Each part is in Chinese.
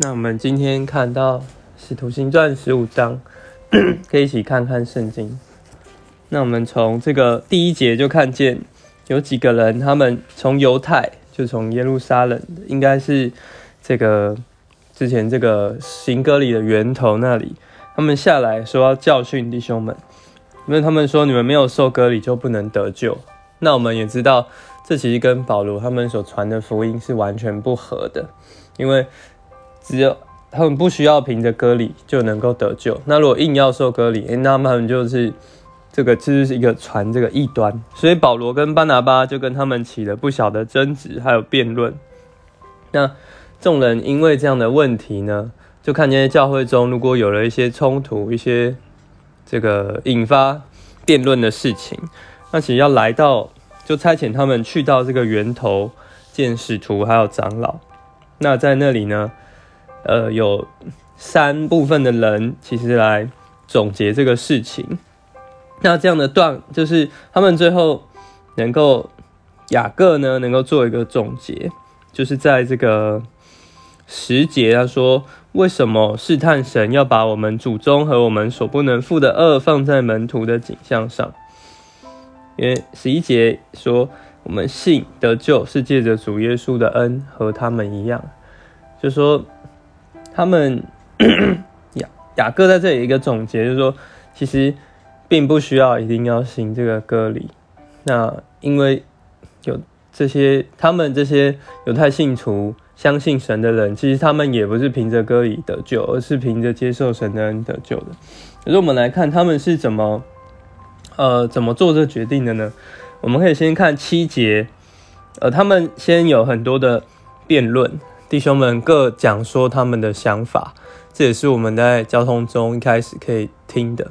那我们今天看到《使徒行传》十五章，可以一起看看圣经。那我们从这个第一节就看见有几个人，他们从犹太，就从耶路撒冷，应该是这个之前这个行歌礼的源头那里，他们下来说要教训弟兄们，因为他们说你们没有受割礼就不能得救。那我们也知道，这其实跟保罗他们所传的福音是完全不合的，因为。只有他们不需要凭着割礼就能够得救。那如果硬要受割礼，那他们就是这个其实是一个传这个异端。所以保罗跟班拿巴就跟他们起了不小的争执，还有辩论。那众人因为这样的问题呢，就看见教会中如果有了一些冲突、一些这个引发辩论的事情，那其实要来到就差遣他们去到这个源头见使徒还有长老。那在那里呢？呃，有三部分的人其实来总结这个事情。那这样的段就是他们最后能够雅各呢能够做一个总结，就是在这个十节他说，为什么试探神要把我们祖宗和我们所不能负的恶放在门徒的景象上？因为十一节说，我们信得救是借着主耶稣的恩，和他们一样，就说。他们 雅雅各在这里一个总结，就是说，其实并不需要一定要行这个割礼。那因为有这些，他们这些犹太信徒相信神的人，其实他们也不是凭着割礼得救，而是凭着接受神的恩得救的。可是我们来看他们是怎么呃怎么做这决定的呢？我们可以先看七节，呃，他们先有很多的辩论。弟兄们各讲说他们的想法，这也是我们在交通中一开始可以听的。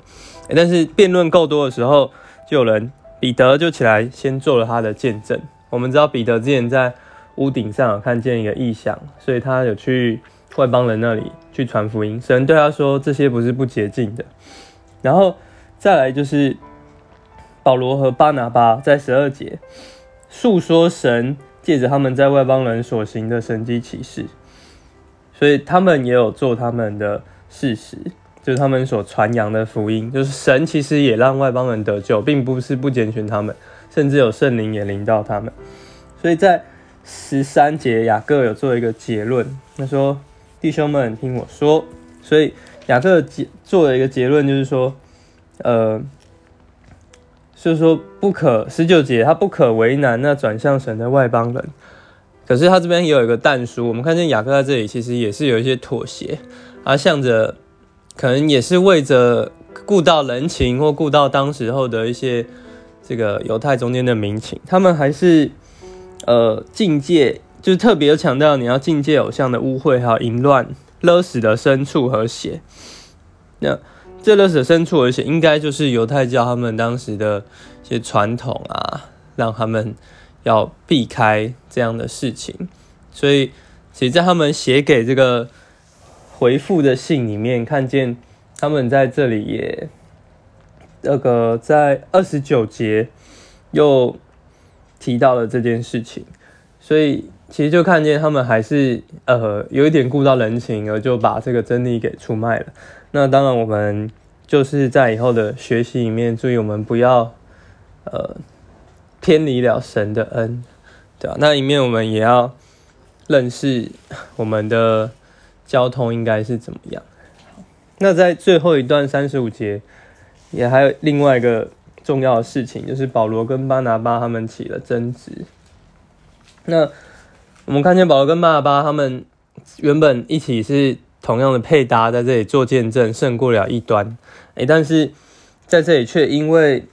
但是辩论够多的时候，就有人彼得就起来先做了他的见证。我们知道彼得之前在屋顶上有看见一个异象，所以他有去外邦人那里去传福音。神对他说：“这些不是不洁净的。”然后再来就是保罗和巴拿巴在十二节诉说神。借着他们在外邦人所行的神迹启示，所以他们也有做他们的事实，就是他们所传扬的福音，就是神其实也让外邦人得救，并不是不拣选他们，甚至有圣灵也临到他们。所以在十三节雅各有做一个结论，他说：“弟兄们，听我说。”所以雅各结做了一个结论，就是说，呃。就是说不可十九节，他不可为难那转向神的外邦人。可是他这边也有一个但书，我们看见雅各在这里其实也是有一些妥协，啊，向着可能也是为着顾到人情或顾到当时候的一些这个犹太中间的民情，他们还是呃境界，就是特别强调你要境界偶像的污秽，还有淫乱、勒死的牲畜和血。那。这勒死牲畜，而且应该就是犹太教他们当时的一些传统啊，让他们要避开这样的事情。所以，其实在他们写给这个回复的信里面，看见他们在这里也那个在二十九节又提到了这件事情。所以，其实就看见他们还是呃有一点顾到人情，而就把这个真理给出卖了。那当然，我们就是在以后的学习里面注意，我们不要呃偏离了神的恩，对吧？那一面我们也要认识我们的交通应该是怎么样。那在最后一段三十五节，也还有另外一个重要的事情，就是保罗跟巴拿巴他们起了争执。那我们看见保罗跟巴拿巴他们原本一起是。同样的配搭在这里做见证，胜过了一端。诶，但是在这里却因为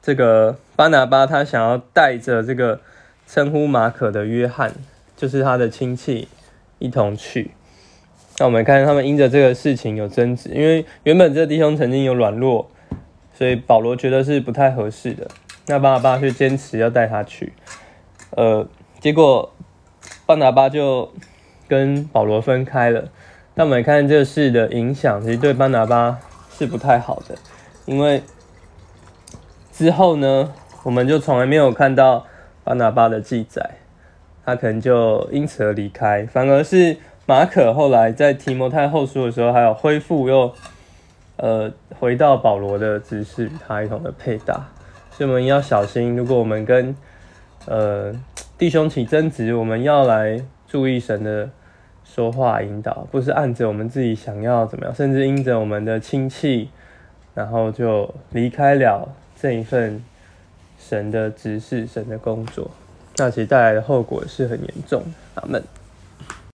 这个巴拿巴他想要带着这个称呼马可的约翰，就是他的亲戚一同去。那我们看他们因着这个事情有争执，因为原本这弟兄曾经有软弱，所以保罗觉得是不太合适的。那巴拿巴却坚持要带他去，呃，结果巴拿巴就跟保罗分开了。那我们看这事的影响，其实对巴拿巴是不太好的，因为之后呢，我们就从来没有看到巴拿巴的记载，他可能就因此而离开，反而是马可后来在提摩太后书的时候，还有恢复又呃回到保罗的指示与他一同的配搭，所以我们要小心，如果我们跟呃弟兄起争执，我们要来注意神的说话引导，不是按着我们自己想要怎么样，甚至因着我们的亲戚，然后就离开了这一份神的指示、神的工作，那其实带来的后果是很严重的。阿门。